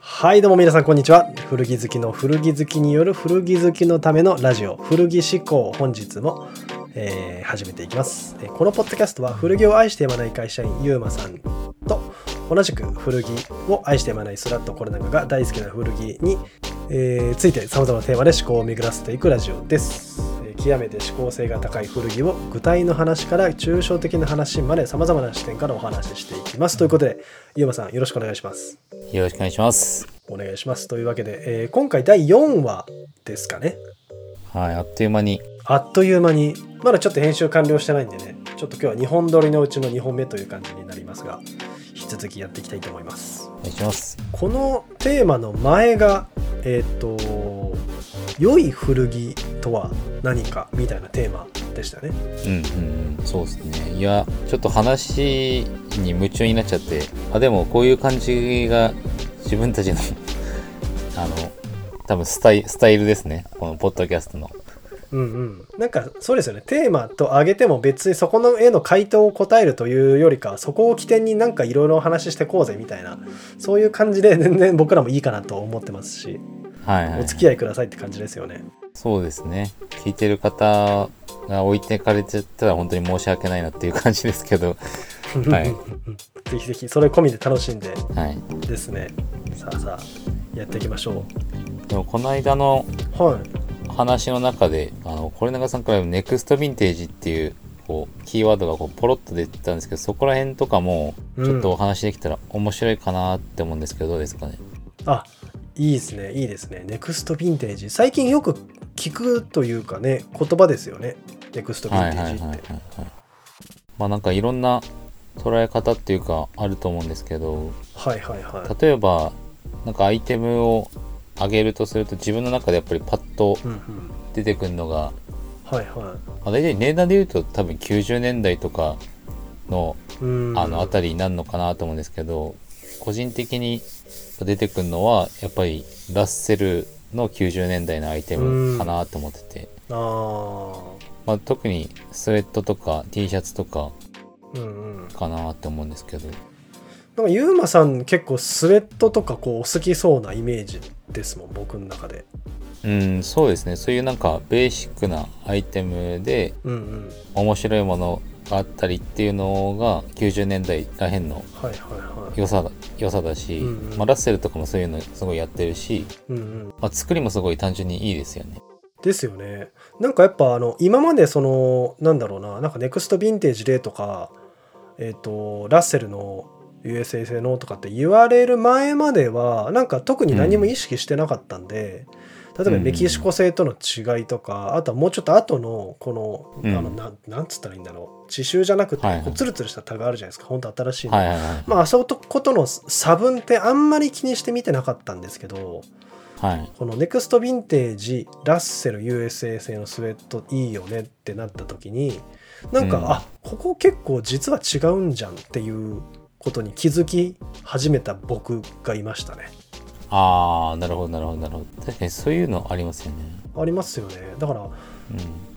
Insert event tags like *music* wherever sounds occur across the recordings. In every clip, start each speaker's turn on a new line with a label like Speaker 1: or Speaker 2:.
Speaker 1: はいどうも皆さんこんにちは。古着好きの古着好きによる古着好きのためのラジオ古着思考本日も、えー始めていきます。このポッドキャストは古着を愛してやまない会社員ゆうまさんと同じく古着を愛してやまないスラットコレナガが大好きな古着に、えーついて様々なテーマで思考を巡らせていくラジオです、極めて思考性が高い古着を具体の話から抽象的な話まで様々な視点からお話ししていきます。ということでゆうまさんよろしくお願いします。
Speaker 2: よろしくお願いします。
Speaker 1: お願いします。というわけで、えー今回第4話ですかね。
Speaker 2: はい、あっという間に。
Speaker 1: あっという間に。まだちょっと編集完了してないんでね。ちょっと今日は2本撮りのうちの2本目という感じになりますが引き続きやっていきたいと思います。
Speaker 2: お願いします。
Speaker 1: このテーマの前がえっ、と良い古着とは何かみたいなテーマでしたね
Speaker 2: うんうん、そうですね。いや、ちょっと話に夢中になっちゃって、あ、でもこういう感じが自分たちの、あの、多分スタイスタイルですね。このポッドキャストの。
Speaker 1: うんうんなんかそうですよねテーマと挙げても別にそこの絵の回答を答えるというよりかはそこを起点になんかいろいろお話ししてこうぜみたいなそういう感じで全然僕らもいいかなと思ってますし
Speaker 2: はいはい、
Speaker 1: お付き合いくださいって感じですよね。
Speaker 2: そうですね。聞いてる方が置いてかれてたら本当に申し訳ないなっていう感じですけど、*laughs* はい
Speaker 1: ぜひぜひそれ込みで楽しんで
Speaker 2: はい。
Speaker 1: ですねさあさあやっていきましょ
Speaker 2: でもこの間の
Speaker 1: う。はい。
Speaker 2: 話の中で、あの、これ長さんからネクストヴィンテージっていう、こう、キーワードがこうポロッと出てたんですけど、そこら辺とかも、ちょっとお話できたら面白いかなって思うんですけど、どうですかね？
Speaker 1: あいいですねいいですね。ネクストヴィンテージ最近よく聞くというかね言葉ですよねネクストヴィンテージって。
Speaker 2: はい。まあなんかいろんな捉え方っていうかあると思うんですけど、
Speaker 1: はいはいはい。
Speaker 2: 例えば、なんかアイテムを上げるとすると自分の中でやっぱりパッと
Speaker 1: うんうん。
Speaker 2: 出てくるのが、
Speaker 1: はいは
Speaker 2: まあ、大体値段で言うと多分90年代とかの
Speaker 1: い。うん。
Speaker 2: あのあたりになるのかなと思うんですけど個人的に出てくるのはやっぱりラッセルの90年代のアイテムかなと思ってて、
Speaker 1: ああ。
Speaker 2: まあ、特にスウェットとか T シャツとか
Speaker 1: うんうん。
Speaker 2: かなって思うんですけど
Speaker 1: なんかユーマさん結構スウェットとかこうお好きそうなイメージですもん僕の中で。
Speaker 2: うんそうですねそういうなんかベーシックなアイテムで
Speaker 1: うんうん。
Speaker 2: 面白いものがあったりっていうのが90年代らへんの
Speaker 1: はいはいはい。
Speaker 2: 良さだ良さだし、
Speaker 1: うんうん
Speaker 2: まあ、ラッセルとかもそういうのすごいやってるし、
Speaker 1: うんうん。
Speaker 2: まあ、作りもすごい単純にいいですよね。
Speaker 1: ですよね。なんかやっぱあの今までそのなんだろうななんかネクストヴィンテージでとかえっ、とラッセルの USA 製のとかって言われる前まではなんか特に何も意識してなかったんで、例えばメキシコ製との違いとか、あとはもうちょっと後のこの、
Speaker 2: うん。
Speaker 1: あのなんなんつったらいいんだろう。刺繍じゃなくて、
Speaker 2: はいはい。
Speaker 1: こうツルツルしたタグあるじゃないですか。本当新しいの、
Speaker 2: はいはいはい。
Speaker 1: まああそことの差分ってあんまり気にして見てなかったんですけど
Speaker 2: はい。
Speaker 1: このネクストヴィンテージラッセル USA 製のスウェットいいよねってなった時になんか、
Speaker 2: うん。
Speaker 1: あここ結構実は違うんじゃんっていうことに気づき始めた僕がいましたね。
Speaker 2: ああ、なるほど、なるほど、なるほど。確かにそういうのありますよね。
Speaker 1: ありますよね。だから
Speaker 2: うん。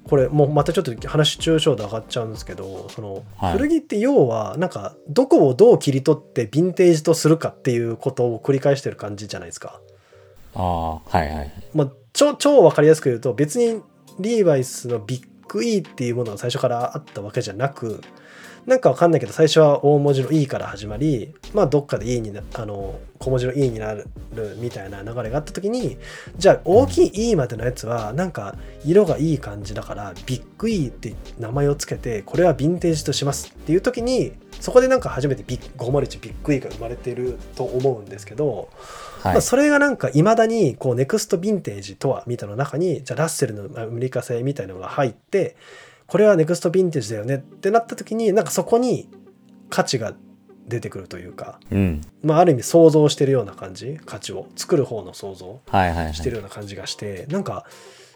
Speaker 1: これもうまたちょっと話抽象度上がっちゃうんですけどその
Speaker 2: はい
Speaker 1: 古着って要はなんかどこをどう切り取ってヴィンテージとするかっていうことを繰り返してる感じじゃないですか。
Speaker 2: ああ、はいはいはい。
Speaker 1: まあ、超超分かりやすく言うと別にリーバイスのビッグ E っていうものが最初からあったわけじゃなくなんかわかんないけど最初は大文字の E から始まりまあどっかで E になあの小文字の E になるみたいな流れがあった時にじゃあ大きい E までのやつはなんか色がいい感じだからビッグ E って名前をつけてこれはヴィンテージとしますっていう時にそこでなんか初めてビッ501ビッグ E が生まれていると思うんですけど、
Speaker 2: はい。
Speaker 1: まあ、それがなんかいまだにこうネクストヴィンテージとはみたいな中にじゃあラッセルのアメリカ製みたいなのが入ってこれはネクストヴィンテージだよねってなった時になんかそこに価値が出てくるというか、
Speaker 2: うん。
Speaker 1: まあ、ある意味想像してるような感じ価値を作る方の想像
Speaker 2: はいはいはい。
Speaker 1: してるような感じがして、なんか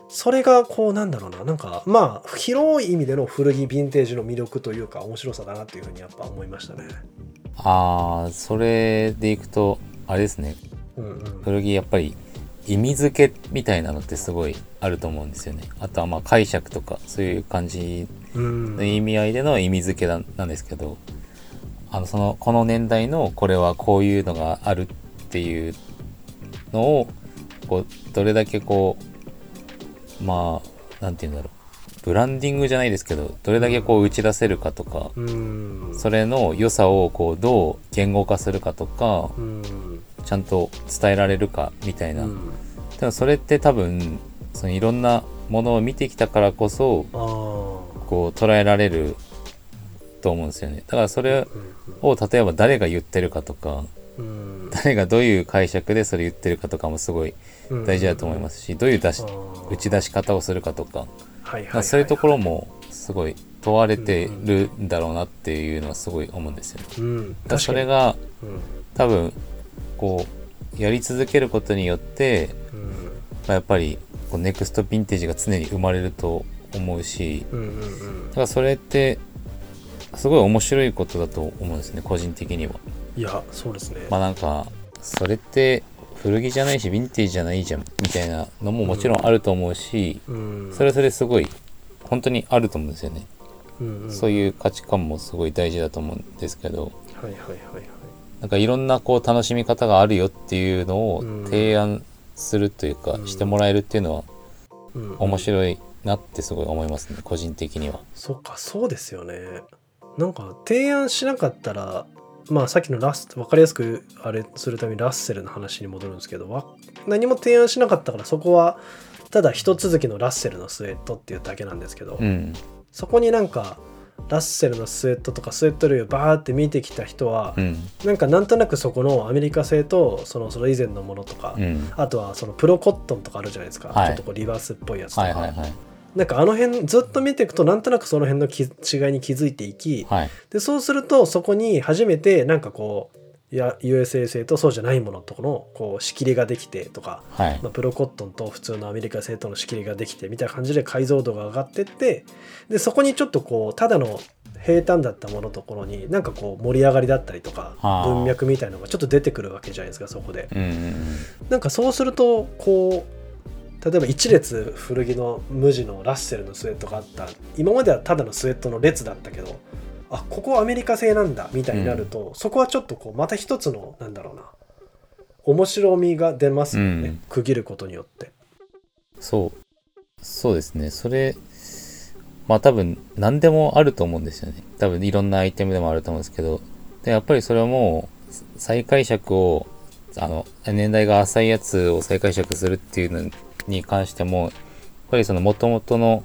Speaker 1: それがこうなんだろうななんかまあ広い意味での古着ヴィンテージの魅力というか面白さだなっていうふうにやっぱ思いましたね。
Speaker 2: ああ、それでいくと、あれですね。
Speaker 1: うんうん、
Speaker 2: 古着やっぱり意味付けみたいなのってすごいあると思うんですよね。あとはまあ解釈とかそういう感じ
Speaker 1: うん。
Speaker 2: の意味合いでの意味付けなんですけどあのそのこの年代のこれはこういうのがあるっていうのをこうどれだけこうまあなんて言うんだろう。ブランディングじゃないですけどどれだけこう打ち出せるかとか
Speaker 1: うん。
Speaker 2: それの良さをこうどう言語化するかとか
Speaker 1: うん
Speaker 2: ちゃんと伝えられるかみたいな、
Speaker 1: うん。
Speaker 2: でもそれって多分そのいろんなものを見てきたからこそこう捉えられると思うんですよね。だからそれを例えば誰が言ってるかとか
Speaker 1: うん。
Speaker 2: 誰がどういう解釈でそれ言ってるかとかもすごい
Speaker 1: うん。
Speaker 2: 大事だと思いますしどういう出し打ち出し方をするかとか。
Speaker 1: はいはい
Speaker 2: まあそういうところもすごい問われてるんだろうなっていうのはすごい思うんですよね。
Speaker 1: うん。
Speaker 2: だからそれが
Speaker 1: うん。
Speaker 2: 多分こうやり続けることによって
Speaker 1: うん。
Speaker 2: まあやっぱりこうネクストヴィンテージが常に生まれると思うし
Speaker 1: うんうん
Speaker 2: だからそれってすごい面白いことだと思うんですね個人的には。
Speaker 1: いやそうですね。
Speaker 2: まあなんかそれって古着じゃないしヴィンテージじゃないじゃんみたいなのももちろんあると思うし、
Speaker 1: うん。
Speaker 2: それはそれすごい本当にあると思うんですよね、
Speaker 1: うんうん。
Speaker 2: そういう価値観もすごい大事だと思うんですけど。
Speaker 1: はいはいはいはい
Speaker 2: なんかいろんなこう楽しみ方があるよっていうのを
Speaker 1: うん
Speaker 2: 提案するというか、
Speaker 1: うん。
Speaker 2: してもらえるっていうのは
Speaker 1: うん。
Speaker 2: 面白いなってすごい思いますね個人的には。
Speaker 1: そっかそうですよね。なんか提案しなかったらまあさっきのラス分かりやすくあれするためにラッセルの話に戻るんですけどわ何も提案しなかったからそこはただ一続きのラッセルのスウェットっていうだけなんですけど、
Speaker 2: うん。
Speaker 1: そこになんかラッセルのスウェットとかスウェット類をバーって見てきた人は、
Speaker 2: うん。
Speaker 1: なんかなんとなくそこのアメリカ製とそのそれ以前のものとか、
Speaker 2: うん。
Speaker 1: あとはそのプロコットンとかあるじゃないですか、
Speaker 2: はい。
Speaker 1: ちょっとこうリバースっぽいやつとか、
Speaker 2: はいはいはい。
Speaker 1: なんかあの辺ずっと見ていくとなんとなくその辺のき違いに気づいていき、
Speaker 2: はい。
Speaker 1: でそうするとそこに初めてなんかこういや USA 製とそうじゃないものとこのこう仕切りができてとか、
Speaker 2: はい。
Speaker 1: まあ、プロコットンと普通のアメリカ製との仕切りができてみたいな感じで解像度が上がってってでそこにちょっとこうただの平坦だったものところになんかこう盛り上がりだったりとか
Speaker 2: はあ。
Speaker 1: 文脈みたいなのがちょっと出てくるわけじゃないですかそこで。
Speaker 2: うんうん。
Speaker 1: なんかそうするとこう例えば一列古着の無地のラッセルのスウェットがあった。今まではただのスウェットの列だったけどあここアメリカ製なんだみたいになると、そこはちょっとこうまた一つのなんだろうな面白みが出ますよね、
Speaker 2: うん
Speaker 1: 区切ることによって。
Speaker 2: そう。そうですね。それ、まあ多分何でもあると思うんですよね。多分いろんなアイテムでもあると思うんですけど、で、やっぱりそれはもう再解釈を、あの、年代が浅いやつを再解釈するっていうのに関しても、やっぱりその元々の、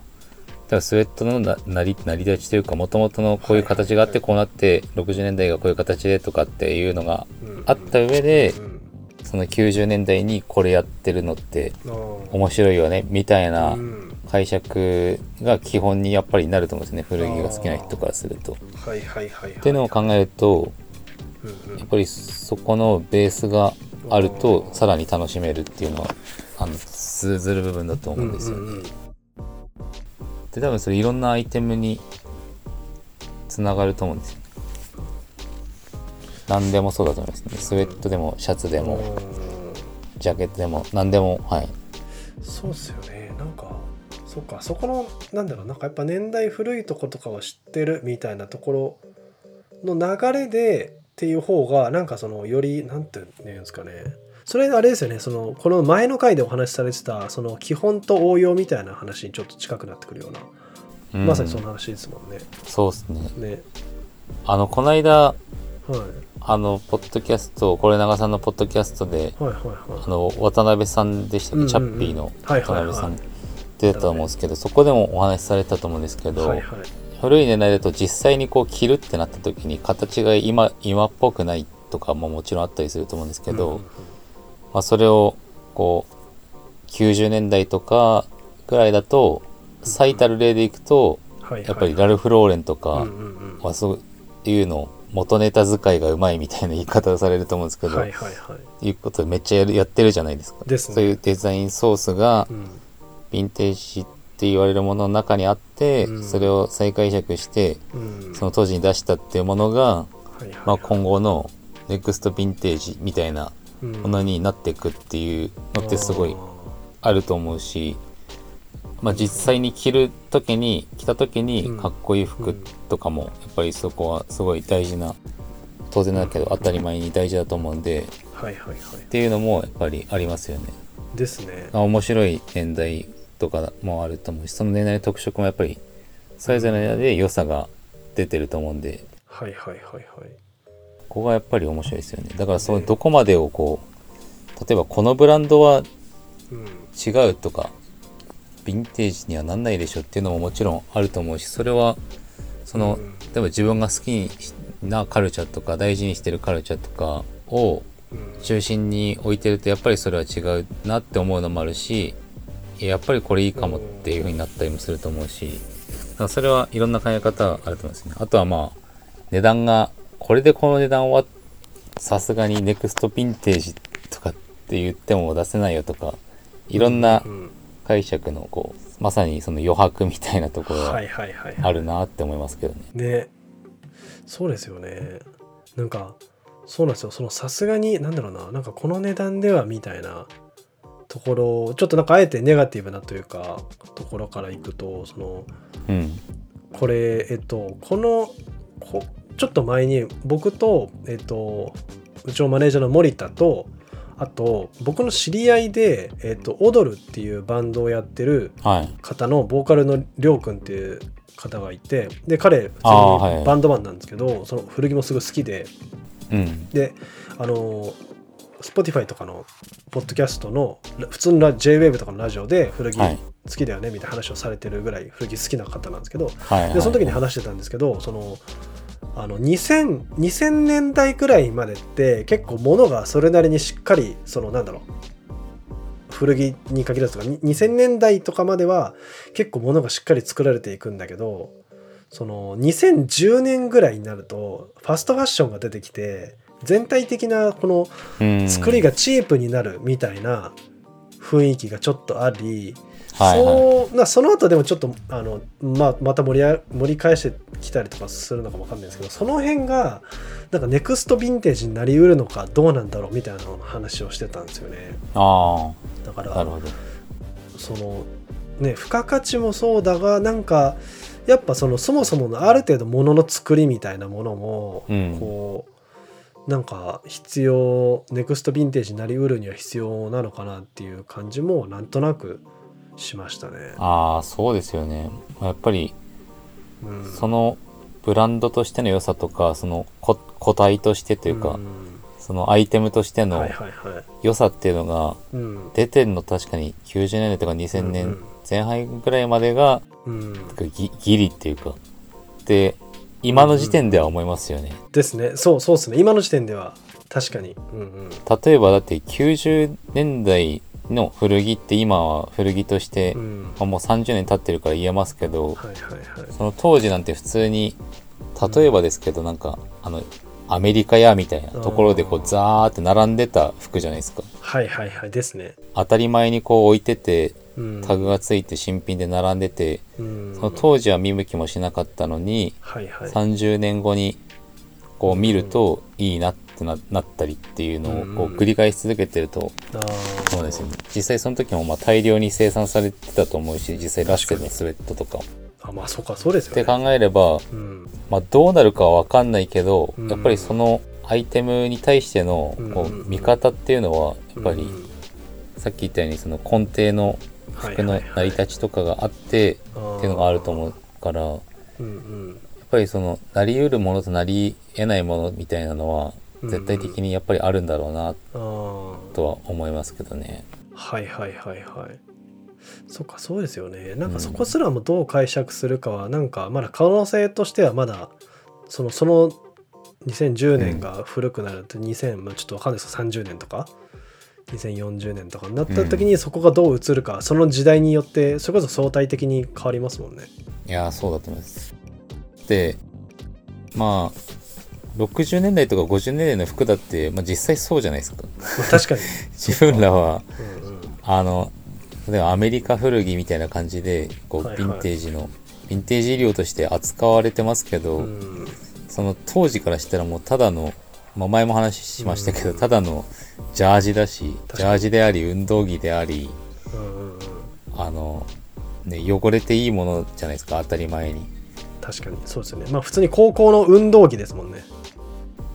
Speaker 2: だからスウェットのな成り成り立ちというか、元々のこういう形があって、こうなって、60年代がこういう形でとかっていうのが
Speaker 1: うん
Speaker 2: あった上で、
Speaker 1: うん
Speaker 2: その90年代にこれやってるのって面白いよねみたいな
Speaker 1: うん。
Speaker 2: 解釈が基本にやっぱりなると思うんですね。古着が好きな人からすると。
Speaker 1: はいはいはいはい。
Speaker 2: っていうのを考えるとやっぱりそこのベースがあるとさらに楽しめるっていうのはあの通ずる部分だと思うんですよ。
Speaker 1: うんうんうん
Speaker 2: で多分それいろんなアイテムにつながると思うんですよ。何でもそうだと思いますね。スウェットでもシャツでも
Speaker 1: うん
Speaker 2: ジャケットでも何でもはい。
Speaker 1: そうっすよねなんかそっかそこのなんだろうなんかやっぱ年代古いとことかを知ってるみたいなところの流れでっていう方がなんかそのよりなんていうんですかねそれあれですよね。そのこの前の回でお話しされてたその基本と応用みたいな話にちょっと近くなってくるような、
Speaker 2: うん。
Speaker 1: まさにその話ですもんね。
Speaker 2: そうですね。
Speaker 1: ね。
Speaker 2: あの、この間、
Speaker 1: はい。
Speaker 2: あの、ポッドキャスト、これ長さんのポッドキャストで、
Speaker 1: はいはい
Speaker 2: あ
Speaker 1: はい。
Speaker 2: の、渡辺さんでしたっけ、
Speaker 1: うんうんうん。
Speaker 2: チャッピーの渡辺さん。出たと思うんですけど、そこでもお話しされたと思うんですけど、
Speaker 1: はいはい
Speaker 2: 古い年代だと実際にこう着るってなった時に形が今、今っぽくないとかももちろんあったりすると思うんですけど、
Speaker 1: うんうんうん
Speaker 2: まあそれを、こう、90年代とかぐらいだと、最たる例でいくと、やっぱりラルフ・ローレンとか、そういうの元ネタ使いがうまいみたいな言い方をされると思うんですけど、
Speaker 1: はいはいはい。
Speaker 2: いうことめっちゃやってるじゃないですか。
Speaker 1: ですね。
Speaker 2: そういうデザインソースが
Speaker 1: うん
Speaker 2: ヴィンテージって言われるものの中にあって、
Speaker 1: うん。
Speaker 2: それを再解釈して
Speaker 1: うん。
Speaker 2: その当時に出したっていうものが、
Speaker 1: はいはいはい。
Speaker 2: まあ、今後のネクストヴィンテージみたいな
Speaker 1: うん
Speaker 2: ものになっていくっていうのってすごい
Speaker 1: あ
Speaker 2: あると思うしまあ、実際に着る時に着た時に
Speaker 1: うん。
Speaker 2: かっこいい服とかもやっぱりそこはすごい大事な当然だけど当たり前に大事だと思うんで
Speaker 1: はいはいはい。
Speaker 2: っていうのもやっぱりありますよね。
Speaker 1: ですね。
Speaker 2: あ面白い年代とかもあると思うしその年代の特色もやっぱりそれぞれで良さが出てると思うんで。
Speaker 1: はいはいはいはい
Speaker 2: ここがやっぱり面白いですよね。だからその
Speaker 1: ね
Speaker 2: どこまでをこう例えばこのブランドは
Speaker 1: うん。
Speaker 2: 違うとかヴィンテージにはなんないでしょっていうのももちろんあると思うしそれはその
Speaker 1: うん。
Speaker 2: 例えば自分が好きなカルチャーとか大事にしてるカルチャーとかを
Speaker 1: うん。
Speaker 2: 中心に置いてるとやっぱりそれは違うなって思うのもあるしやっぱりこれいいかもっていう風になったりもすると思うしだからそれはいろんな考え方あると思うんですね。あとはまあ値段がこれでこの値段はさすがにネクストヴィンテージとかって言っても出せないよとかいろんな
Speaker 1: うん
Speaker 2: 解釈のこうまさにその余白みたいなところ
Speaker 1: は
Speaker 2: はい
Speaker 1: はいはい
Speaker 2: あるなって思いますけどね。
Speaker 1: ねそうですよね。なんかそうなんですよ。そのさすがになんだろうな。なんかこの値段ではみたいなところちょっとなんかあえてネガティブなというかところからいくとその
Speaker 2: うん。
Speaker 1: これえっとこのこちょっと前に僕とえっとうちのマネージャーの森田とあと僕の知り合いで、えっと、踊るっていうバンドをやってる
Speaker 2: はい。
Speaker 1: 方のボーカルのりょうくんっていう方がいてで彼普通にバンドマンなんですけど、その古着もすごい好きで
Speaker 2: うん。
Speaker 1: であの Spotify とかのポッドキャストの普通のラ JWAVE とかのラジオで古着
Speaker 2: はい。
Speaker 1: 好きだよねみたいな話をされてるぐらい古着好きな方なんですけど
Speaker 2: はいはい。
Speaker 1: でその時に話してたんですけどそのあの 2000, 2000年代くらいまでって結構物がそれなりにしっかりそのなんだろう古着に限らずとかに2000年代とかまでは結構物がしっかり作られていくんだけどその2010年ぐらいになるとファストファッションが出てきて全体的なこの
Speaker 2: うん。
Speaker 1: 作りがチープになるみたいな雰囲気がちょっとあり、
Speaker 2: はいはい。
Speaker 1: そうなその後でもちょっとあの、まあ、また盛りあ盛り返してきたりとかするのかもわかんないですけどその辺がなんかネクストヴィンテージになりうるのかどうなんだろうみたいな話をしてたんですよね。
Speaker 2: あ
Speaker 1: だか
Speaker 2: あなる
Speaker 1: ら
Speaker 2: ほど。
Speaker 1: そのね付加価値もそうだがなんかやっぱそのそもそものある程度物の作りみたいなものも、
Speaker 2: うん。
Speaker 1: こうなんか必要ネクストヴィンテージになりうるには必要なのかなっていう感じもなんとなくしましたね。
Speaker 2: ああそうですよね。やっぱり
Speaker 1: うん。
Speaker 2: そのブランドとしての良さとかその個個体としてというか、
Speaker 1: ん。
Speaker 2: そのアイテムとしての。良さっていうのが
Speaker 1: うん。
Speaker 2: 出てんの確かに90年代とか2000
Speaker 1: うん
Speaker 2: 年前半ぐらいまでが
Speaker 1: うん、
Speaker 2: ギギリっていうか。で今の時点では思いますよね、
Speaker 1: ですね。そうそうですね。今の時点では確かに。うんうん。
Speaker 2: 例えばだって90年代の古着って今は古着として、
Speaker 1: うん
Speaker 2: まあもう30年経ってるから言えますけど、
Speaker 1: はいはいはい。
Speaker 2: その当時なんて普通に例えばですけどなんかあのアメリカやみたいなところでこうザーって並んでた服じゃないですか
Speaker 1: はいはいはいですね。
Speaker 2: 当たり前にこう置いてて
Speaker 1: うん、
Speaker 2: タグがついて新品で並んでて
Speaker 1: うん
Speaker 2: その当時は見向きもしなかったのに
Speaker 1: はいはい。
Speaker 2: 30年後にこう見るといいなってななったりっていうのをこ
Speaker 1: う
Speaker 2: 繰り返し続けてるとそうですよね。実際その時もまあ大量に生産されてたと思うし実際ラッシュのスウェットとか。
Speaker 1: あまあそうかそうですよね。
Speaker 2: って考えれば
Speaker 1: うん。
Speaker 2: まあ、どうなるかは分かんないけど、
Speaker 1: うん。
Speaker 2: やっぱりそのアイテムに対してのこ
Speaker 1: う
Speaker 2: 見方っていうのはやっぱり
Speaker 1: うん
Speaker 2: さっき言ったようにその根底の服の成り立ちとかがあってっていうのがあると思うからやっぱりそのなりうるものとなり得ないものみたいなのは
Speaker 1: うん
Speaker 2: 絶対的にやっぱりあるんだろうなとは思いますけどね。
Speaker 1: はいはいはいはい。そっかそうですよね。なんかそこすらもどう解釈するかはなんかまだ可能性としてはまだそのその2010年が古くなると2000、まあ、ちょっとわかんないです。けど30年とか？2040年とかになった時にそこがどう映るか、その時代によってそれこそ相対的に変わりますもんね。
Speaker 2: いやーそうだと思います。でまあ60年代とか50年代の服だって、まあ、実際そうじゃないですか。
Speaker 1: まあ、確かに、*laughs*
Speaker 2: 自分らは。
Speaker 1: うんうん、
Speaker 2: あの例えばアメリカ古着みたいな感じでこう
Speaker 1: はいはい。
Speaker 2: ヴィンテージの、ヴィンテージ衣料として扱われてますけど、
Speaker 1: うん。
Speaker 2: その当時からしたらもうただの、まあ、前も話しましたけど、
Speaker 1: うん。
Speaker 2: ただのジャージだしジャージであり運動着であり
Speaker 1: うんうんうん。
Speaker 2: あのね、汚れていいものじゃないですか当たり前に
Speaker 1: 確かにそうですよね。まあ普通に高校の運動着ですもんね。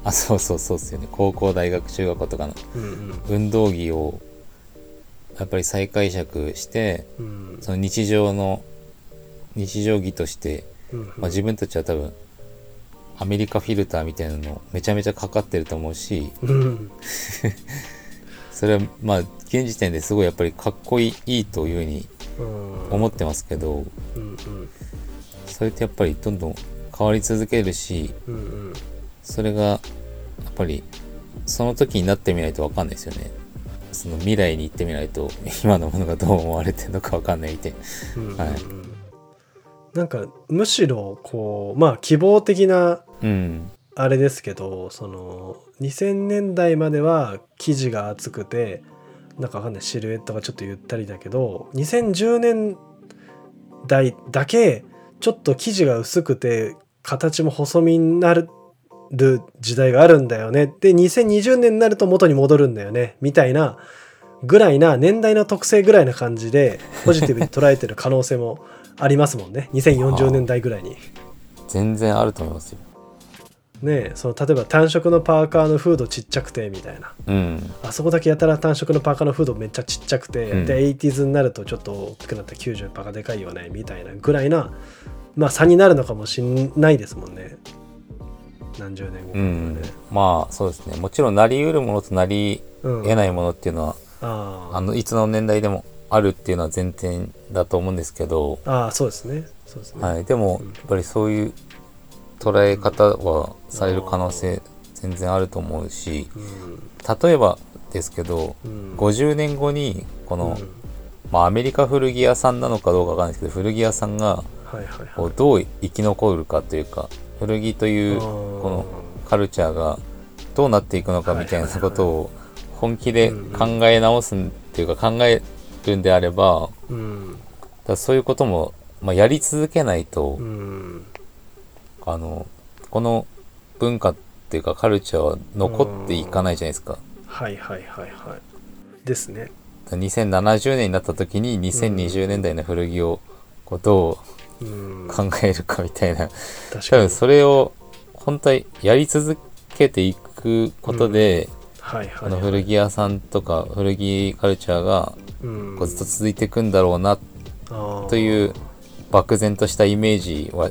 Speaker 2: あそうそうそうですよね。高校大学中学校とかの
Speaker 1: うん
Speaker 2: 運動着をやっぱり再解釈して
Speaker 1: うん。うん
Speaker 2: その日常の日常着として、
Speaker 1: うん。
Speaker 2: まあ、自分たちは多分アメリカフィルターみたいなのめちゃめちゃかかってると思うし
Speaker 1: うん。*laughs*
Speaker 2: それはまあ現時点ですごいやっぱりかっこいいいいというふうに
Speaker 1: うん。
Speaker 2: 思ってますけど
Speaker 1: うんうん
Speaker 2: それってやっぱりどんどん変わり続けるし
Speaker 1: うんうん
Speaker 2: それがやっぱりその時になってみないと分かんないですよね。その未来に行ってみないと *laughs* 今のものがどう思われてるのか分かんないみたい
Speaker 1: な。んかむしろこうまあ希望的な
Speaker 2: うん。
Speaker 1: あれですけどその2000年代までは生地が厚くてなんかわかんないシルエットがちょっとゆったりだけど2010年代だけちょっと生地が薄くて形も細身になる時代があるんだよね。で2020年になると元に戻るんだよね。みたいなぐらいな年代の特性ぐらいな感じでポジティブに捉えてる可能性もありますもんね。2040年代ぐらいに。
Speaker 2: 全然あると思いますよ
Speaker 1: ねえその例えば単色のパーカーのフードちっちゃくてみたいな。
Speaker 2: うん。
Speaker 1: あそこだけやたら単色のパーカーのフードめっちゃちっちゃくて、
Speaker 2: うん。
Speaker 1: で 80s になるとちょっと大きくなって90パーがでかいよねみたいなぐらいなまあ差になるのかもしんないですもんね。何十年後か
Speaker 2: う
Speaker 1: ね、
Speaker 2: ん。まあそうですね。もちろんなりうるものとなり
Speaker 1: うん
Speaker 2: 得ないものっていうのは、
Speaker 1: あ
Speaker 2: あのいつの年代でもあるっていうのは前提だと思うんですけど、
Speaker 1: あああそうですね。そうですね、
Speaker 2: はい、でも
Speaker 1: うん。
Speaker 2: やっぱりそういう捉え方はされる可能性全然あると思うし例えばですけど
Speaker 1: うん。うん
Speaker 2: 50年後にこの、
Speaker 1: うん。
Speaker 2: まあ、アメリカ古着屋さんなのかどうかわかんないですけど古着屋さんがこうどう生き残るかというか古着というこのカルチャーがどうなっていくのかみたいなことを本気で考え直すっていうか考えるんであれば
Speaker 1: うん。
Speaker 2: だそういうことも、まあ、やり続けないと、
Speaker 1: うん
Speaker 2: あのこの文化っていうかカルチャーは残っていかないじゃないですか。
Speaker 1: はいはいはいはい。ですね。
Speaker 2: だから2070年になった時に2020年代の古着をこうど
Speaker 1: う
Speaker 2: 考えるかみたいな、
Speaker 1: 確かに。
Speaker 2: 多分それを本当にやり続けていくことで、
Speaker 1: はいはい
Speaker 2: この古着屋さんとか古着カルチャーが
Speaker 1: うん。
Speaker 2: こうずっと続いていくんだろうなという漠然としたイメージは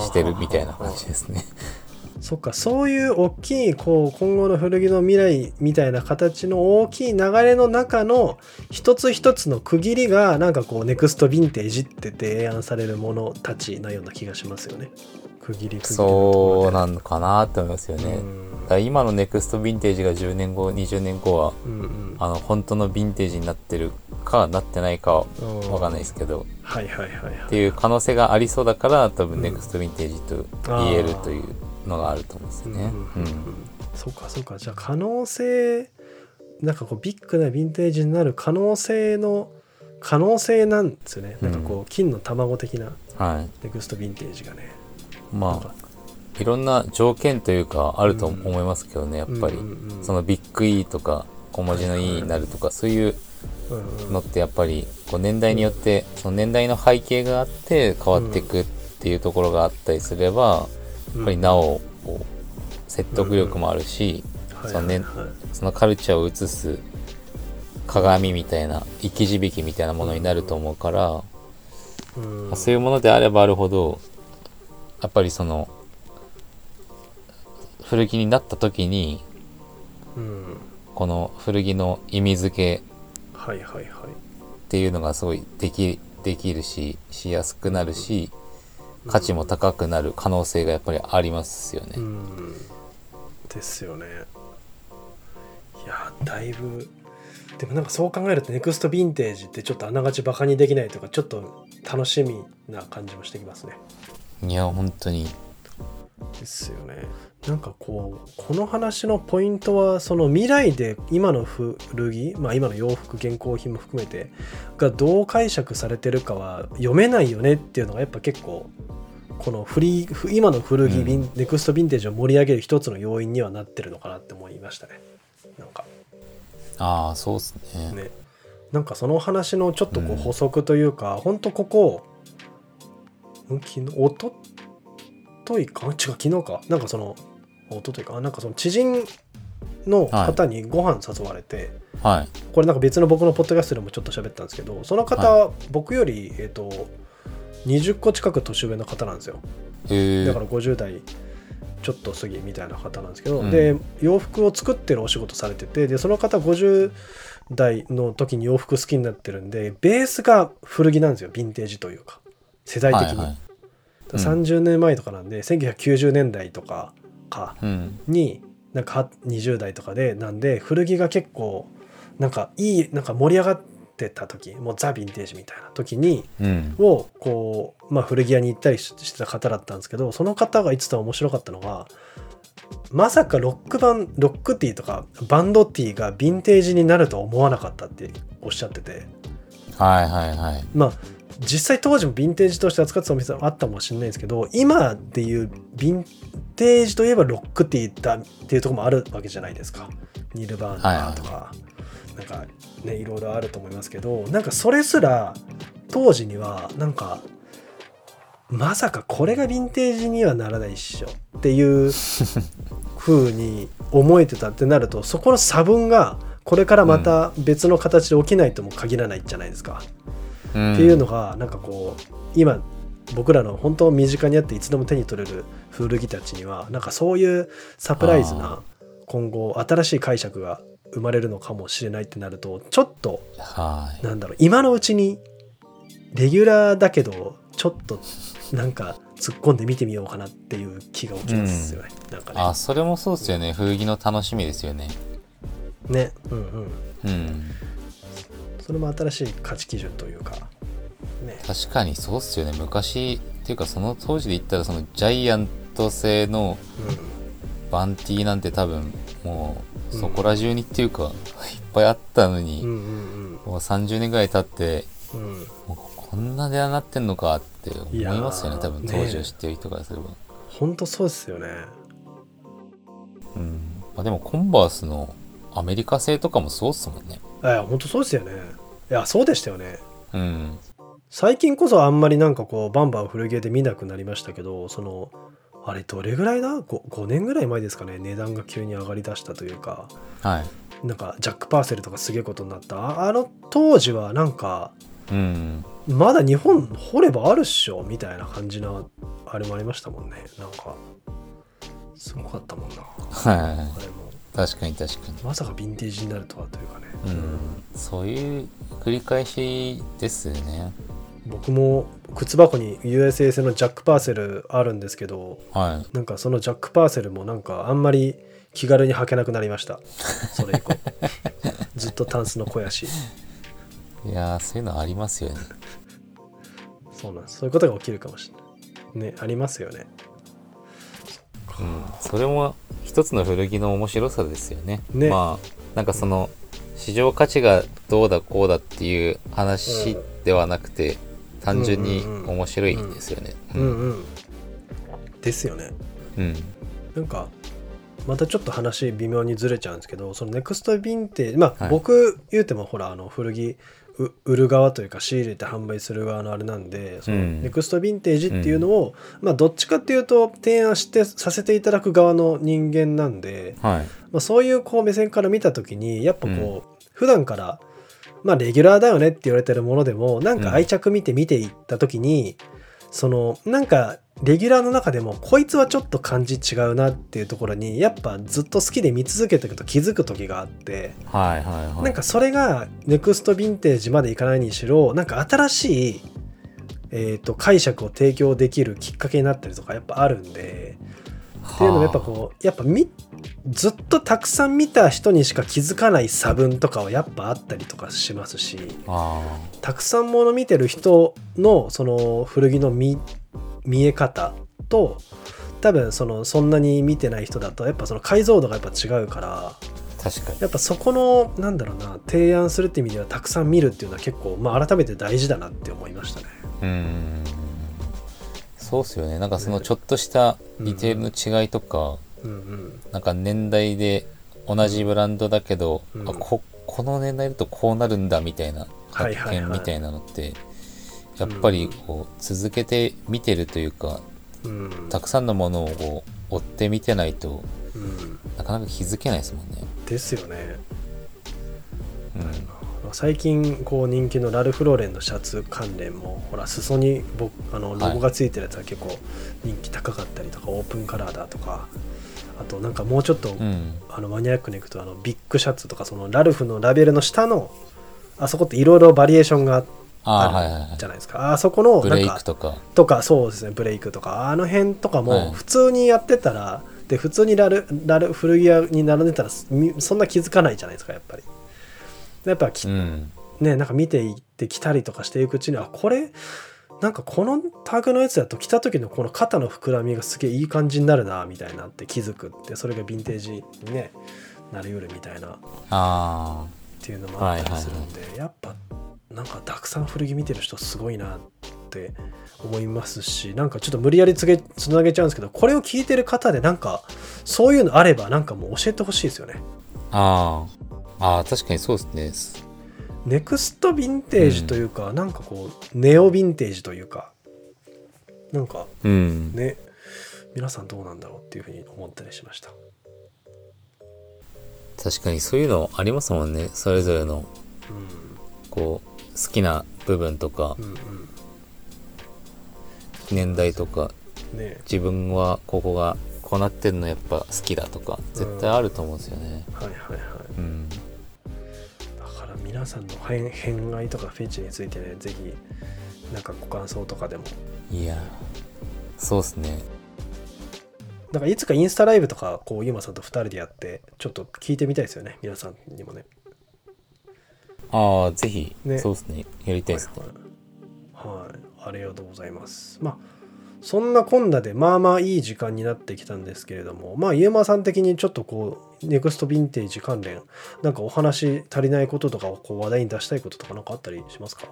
Speaker 2: してるみたいな感じですね。*laughs*
Speaker 1: そっかそういう大きいこう今後の古着の未来みたいな形の大きい流れの中の一つ一つの区切りがなんかこうネクストヴィンテージって提案されるものたちなような気がしますよね。区切り区切り
Speaker 2: そうなのかなって思いますよね。
Speaker 1: うん
Speaker 2: だ今のネクストヴィンテージが10年後20年後は
Speaker 1: うんうん。
Speaker 2: あの本当のヴィンテージになってるかなってないかは
Speaker 1: うん。
Speaker 2: わかんないですけど。
Speaker 1: はいはいはいはい。
Speaker 2: っていう可能性がありそうだから多分ネクストヴィンテージと言えるというのがあると思うんですね。
Speaker 1: うん。そうかそうか。じゃあ可能性なんかこうビッグなヴィンテージになる可能性の可能性なんですよね、なんかこう金の卵的な
Speaker 2: はい。
Speaker 1: ネクストヴィンテージがね。
Speaker 2: まあいろんな条件というかあると思いますけどねやっぱり。そのビッグ E とか小文字の E になるとかそういうのってやっぱりこう年代によってその年代の背景があって変わっていくっていうところがあったりすればやっぱりなおこう説得力もあるし
Speaker 1: はい
Speaker 2: そのねそのカルチャーを映す鏡みたいな生き字引みたいなものになると思うからそういうものであればあるほどやっぱりその古着になった時に
Speaker 1: うん。
Speaker 2: この古着の意味付け
Speaker 1: はいはいはい。
Speaker 2: っていうのがすごいできできるししやすくなるし価値も高くなる可能性がやっぱりありますよね。
Speaker 1: うん。ですよね。いやだいぶでもなんかそう考えるとネクストヴィンテージってちょっとあながちバカにできないとかちょっと楽しみな感じもしてきますね。
Speaker 2: いや本当に。
Speaker 1: ですよねなんかこうこの話のポイントはその未来で今の古着まあ今の洋服現行品も含めてがどう解釈されてるかは読めないよねっていうのがやっぱ結構このフリーふ今の古着、
Speaker 2: うん。
Speaker 1: ネクストヴィンテージを盛り上げる一つの要因にはなってるのかなって思いましたね。なんか。
Speaker 2: ああそうっすね。
Speaker 1: ね。なんかその話のちょっとこ
Speaker 2: う
Speaker 1: うん。補足というか、ほんとここん昨日おとといか？違う昨日か。なんかそのおとといかなんかその知人の方にご飯誘われて、
Speaker 2: はい。
Speaker 1: これなんか別の僕のポッドキャストでもちょっと喋ったんですけどその方は僕より、えっ、と20個近く年上の方なんですよ。だから50代ちょっと過ぎみたいな方なんですけど、
Speaker 2: うん。
Speaker 1: で洋服を作ってるお仕事されててでその方50代の時に洋服好きになってるんでベースが古着なんですよ。ヴィンテージというか。世代的に、
Speaker 2: はいはい。うん。
Speaker 1: 30年前とかなんで1990年代とかか
Speaker 2: うん。
Speaker 1: になんかは20代とかでなんで古着が結構なんかいいなんか盛り上がってた時もうザ・ヴィンテージみたいな時に
Speaker 2: うん。
Speaker 1: をこう、まあ、古着屋に行ったりししてた方だったんですけどその方が言ってた面白かったのがまさかロックバンロックティーとかバンドティーがヴィンテージになるとは思わなかったっておっしゃってて
Speaker 2: はいはいはい。
Speaker 1: まあ実際当時もヴィンテージとして扱ってたお店はあったかもしれないですけど今っていうヴィンテージといえばロックティーだっていうところもあるわけじゃないですかニルバーナとか、なんかねいろいろあると思いますけどなんかそれすら当時にはなんかまさかこれがヴィンテージにはならないっしょっていう *laughs* 風に思えてたってなるとそこの差分がこれからまた別の形で起きないとも限らないじゃないですか。
Speaker 2: うん
Speaker 1: っていうのがなんかこう今僕らの本当身近にあっていつでも手に取れる古着たちにはなんかそういうサプライズな今後新しい解釈が生まれるのかもしれないってなるとちょっと
Speaker 2: はい。
Speaker 1: なんだろう今のうちにレギュラーだけどちょっとなんか突っ込んで見てみようかなっていう気が起きますよね、なんかね
Speaker 2: あ、それもそうですよね。古着の楽しみですよね。
Speaker 1: ねうんうん
Speaker 2: うん。
Speaker 1: それも新しい価値基準というかね。
Speaker 2: 確かにそうっすよね。昔、っていうかその当時で言ったらそのジャイアント製のバンティーなんて多分もうそこら中にっていうか、いっぱいあったのに、
Speaker 1: うんうんうん。
Speaker 2: もう30年ぐらい経って
Speaker 1: うん。
Speaker 2: こんな値段になってんのかって思いますよね。多分当時を知ってる人からすれば、
Speaker 1: 本当そうですよね。
Speaker 2: うん。まあ、でもコンバースのアメリカ製とかもそうっすもんね。
Speaker 1: いや本当そうですよねいやそうでしたよね。
Speaker 2: うん。
Speaker 1: 最近こそあんまりなんかこうバンバン古着で見なくなりましたけどそのあれどれぐらいだ？5, 5年ぐらい前ですかね。値段が急に上がりだしたというか。
Speaker 2: はい。
Speaker 1: なんかジャック・パーセルとかすげえことになった。ああの当時はなんか
Speaker 2: うん。
Speaker 1: まだ日本掘ればあるっしょみたいな感じなあれもありましたもんね。なんかすごかったもんな。
Speaker 2: はい。
Speaker 1: あれも
Speaker 2: 確かに確かに。
Speaker 1: まさかヴィンテージになるとはというかね、
Speaker 2: うん。そういう繰り返しですよね。
Speaker 1: 僕も靴箱に USA 製のジャック・パーセルあるんですけど
Speaker 2: は
Speaker 1: なんかそのジャック・パーセルもなんかあんまり気軽に履けなくなりました。*laughs* それ以降。ずっとタンスの肥やし。
Speaker 2: いいやーそういうのありますよね。*laughs*
Speaker 1: そうなんです。そういうことが起きるかもしれない。ねありますよね
Speaker 2: うん。それも一つの古着の面白さですよね。
Speaker 1: ね。
Speaker 2: まあなんかその市場価値がどうだこうだっていう話ではなくて、単純に面白いんですよね。
Speaker 1: ですよね。
Speaker 2: うん。
Speaker 1: なんかまたちょっと話微妙にずれちゃうんですけどそのネクストヴィンテージまあ、
Speaker 2: はい。
Speaker 1: 僕言うてもほらあの古着う売る側というか仕入れて販売する側のあれなんでその
Speaker 2: うん。
Speaker 1: ネクストヴィンテージっていうのを、まあどっちかっていうと提案してさせていただく側の人間なんで、
Speaker 2: はい。
Speaker 1: まあ、そういうこう目線から見た時にやっぱこう、普段からまあレギュラーだよねって言われてるものでもなんか愛着見て見ていった時に、そのなんかレギュラーの中でもこいつはちょっと感じ違うなっていうところにやっぱずっと好きで見続けていくと気づく時があって、
Speaker 2: はいはいはい
Speaker 1: なんかそれがネクストヴィンテージまでいかないにしろなんか新しい、えー、と解釈を提供できるきっかけになったりとかやっぱあるんで。っていうのもやっぱこうやっぱみずっとたくさん見た人にしか気づかない差分とかはやっぱあったりとかしますし
Speaker 2: あ
Speaker 1: たくさんもの見てる人のその古着の見見え方と多分そのそんなに見てない人だとやっぱその解像度がやっぱ違うから
Speaker 2: あ確かに
Speaker 1: やっぱそこのなんだろうな提案するって意味ではたくさん見るっていうのは結構、まあ、改めて大事だなって思いましたね。
Speaker 2: うんそうっすよね。なんかそのちょっとしたディテールの違いとか、
Speaker 1: うんうん。
Speaker 2: なんか年代で同じブランドだけど、
Speaker 1: うん。
Speaker 2: あここの年代だとこうなるんだみたいな
Speaker 1: はい
Speaker 2: 発見みたいなのって、やっぱりこう続けて見てるというか
Speaker 1: うん。
Speaker 2: たくさんのものをこう追ってみてないと
Speaker 1: うん。
Speaker 2: なかなか気づけないですもんね。
Speaker 1: ですよね。
Speaker 2: うん、
Speaker 1: 最近こう人気のラルフ・ローレンのシャツ関連もほら裾に僕あのロゴがついてるやつは結構人気高かったりとか、オープンカラーだとかあとなんかもうちょっと、
Speaker 2: うん、
Speaker 1: あのマニアックにいくとあのビッグシャツとかそのラルフのラベルの下のあそこっていろいろバリエーションが
Speaker 2: ああはいはいはい。
Speaker 1: あるじゃないですか、あそこの
Speaker 2: ブレイ
Speaker 1: なんか
Speaker 2: クとか。
Speaker 1: とかそうですねブレイクとか。あの辺とか
Speaker 2: はい。
Speaker 1: も普通にやってたら、で普通にラルラル古着屋に並んでたらみそんな気づかないじゃないですかやっぱりやっぱき、
Speaker 2: うん。
Speaker 1: ねなんか見ていってきたりとかしていくうちにあこれなんかこのタグのやつだと着た時のこの肩の膨らみがすげえいい感じになるなみたいなって気づくってそれがヴィンテージにねなりうるみたいな。っ
Speaker 2: あ
Speaker 1: ていうのもあったりするんで、やっぱなんかたくさん古着見てる人すごいなって思いますしなんかちょっと無理やりつげつなげちゃうんですけどこれを聞いてる方でなんかそういうのあればなんかもう教えてほしいですよね。
Speaker 2: ああああ確かにそうですね。
Speaker 1: ネクストヴィンテージというか、なんかこうネオヴィンテージというかなんか
Speaker 2: うん。
Speaker 1: ね皆さんどうなんだろうっていうふうに思ったりしました。
Speaker 2: 確かにそういうのありますもんね。それぞれの
Speaker 1: うん。
Speaker 2: こう好きな部分とか
Speaker 1: うん
Speaker 2: 年代とか
Speaker 1: うんね。
Speaker 2: 自分はここがこうなってるのやっぱ好きだとか絶対あると思うんですよね。
Speaker 1: はいはいはい。
Speaker 2: うん
Speaker 1: 皆さんの偏偏愛とかフェチについてねぜひなんかご感想とかでも。
Speaker 2: いやそうっすね。
Speaker 1: だからいつかインスタライブとかこうゆうまさんと2人でやってちょっと聞いてみたいですよね皆さんにもね。
Speaker 2: ああぜひ、
Speaker 1: ね。
Speaker 2: そうっすね。やりたいですね。
Speaker 1: はい、はい。はい。ありがとうございます。まあそんなこんなでまあまあいい時間になってきたんですけれどもまあゆうまさん的にちょっとこうネクストヴィンテージ関連なんかお話足りないこととかをこう話題に出したいこととかなんかあったりしますか、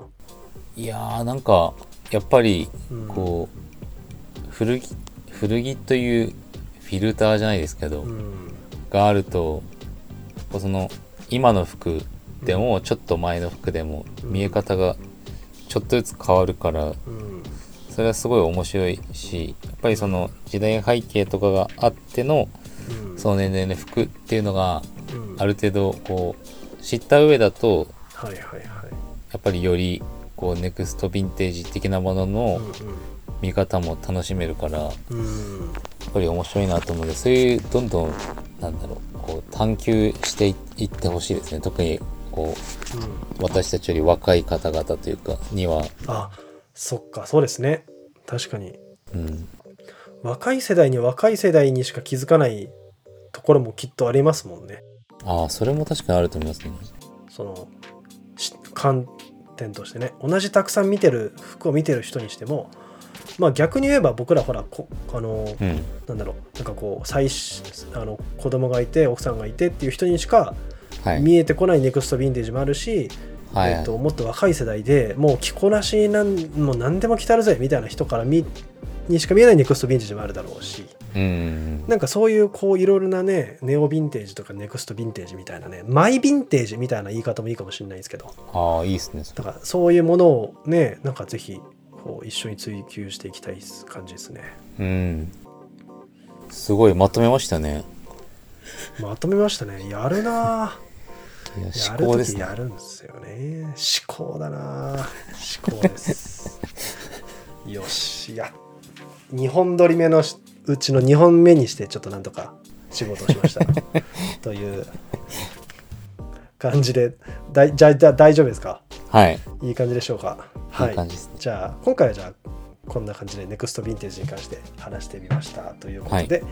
Speaker 2: いやーなんかやっぱり
Speaker 1: うん。
Speaker 2: こう古着古着というフィルターじゃないですけど、
Speaker 1: うん。
Speaker 2: があるとその今の服でもちょっと前の服でも
Speaker 1: うん
Speaker 2: 見え方がちょっとずつ変わるから
Speaker 1: うん
Speaker 2: それはすごい面白いしやっぱりその時代背景とかがあっての
Speaker 1: うん。
Speaker 2: その年齢の服っていうのが
Speaker 1: うん。
Speaker 2: ある程度こう知った上だと
Speaker 1: はいはいはい。
Speaker 2: やっぱりよりこうネクストヴィンテージ的なものの見方も楽しめるからやっぱり面白いなと思うのでそういうどんどんなんだろうこう探求していってほしいですね。特にこう私たちより若い方々というかには、
Speaker 1: あそっかそうですね。確かに。
Speaker 2: うん、
Speaker 1: 若い世代には若い世代にしか気づかないところもきっとありますもんね。
Speaker 2: ああそれも確かにあると思いますね。
Speaker 1: そのし観点としてね。同じたくさん見てる服を見てる人にしてもまあ逆に言えば僕らほらこあの、
Speaker 2: うん。
Speaker 1: なんだろう。なんかこう最しあの子供がいて奥さんがいてっていう人にしか
Speaker 2: はい。
Speaker 1: 見えてこないネクストヴィンテージもあるし、
Speaker 2: はい、
Speaker 1: えっと、もっと若い世代でもう着こなしなんもう何でも着たるぜみたいな人から見にしか見えないネクストヴィンテージもあるだろうし。
Speaker 2: うん。うん
Speaker 1: なんかそういうこういろいろなねネオヴィンテージとかネクストヴィンテージみたいなねマイヴィンテージみたいな言い方もいいかもしれないですけど。
Speaker 2: ああいいですね
Speaker 1: だからそういうものをねなんかぜひこう一緒に追求していきたい感じですね。
Speaker 2: うん。すごいまとめましたね。
Speaker 1: まとめましたね。やるなぁ
Speaker 2: いや思考ですね。
Speaker 1: やるんですよね。思考だな。ぁ思考です。*laughs* よしや2本撮り目のうちの2本目にしてちょっとなんとか仕事をしました。*laughs* という感じでだいじゃあ大丈夫ですか？
Speaker 2: はい。
Speaker 1: いい感じでしょうか？
Speaker 2: いい感じですね。
Speaker 1: じゃあ今回はじゃあこんな感じでネクストヴィンテージに関して話してみましたということで、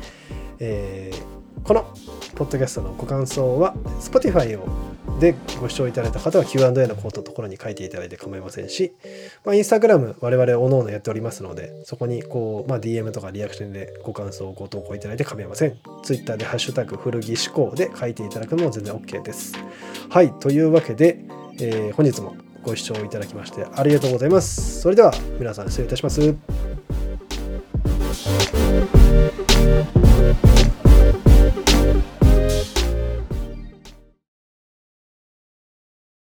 Speaker 1: えーこのポッドキャストのご感想は Spotify をでご視聴いただいた方は Q&A のコードのところに書いていただいて構いませんし、まあ、Instagram 我々おのおのやっておりますのでそこにこう、まあ、DM とかリアクションでご感想をご投稿いただいて構いません。Twitter で「ハッシュタグ古着思考」で書いていただくのも全然 OK です。はい。というわけで、えー本日もご視聴いただきましてありがとうございます。それでは皆さん失礼いたします。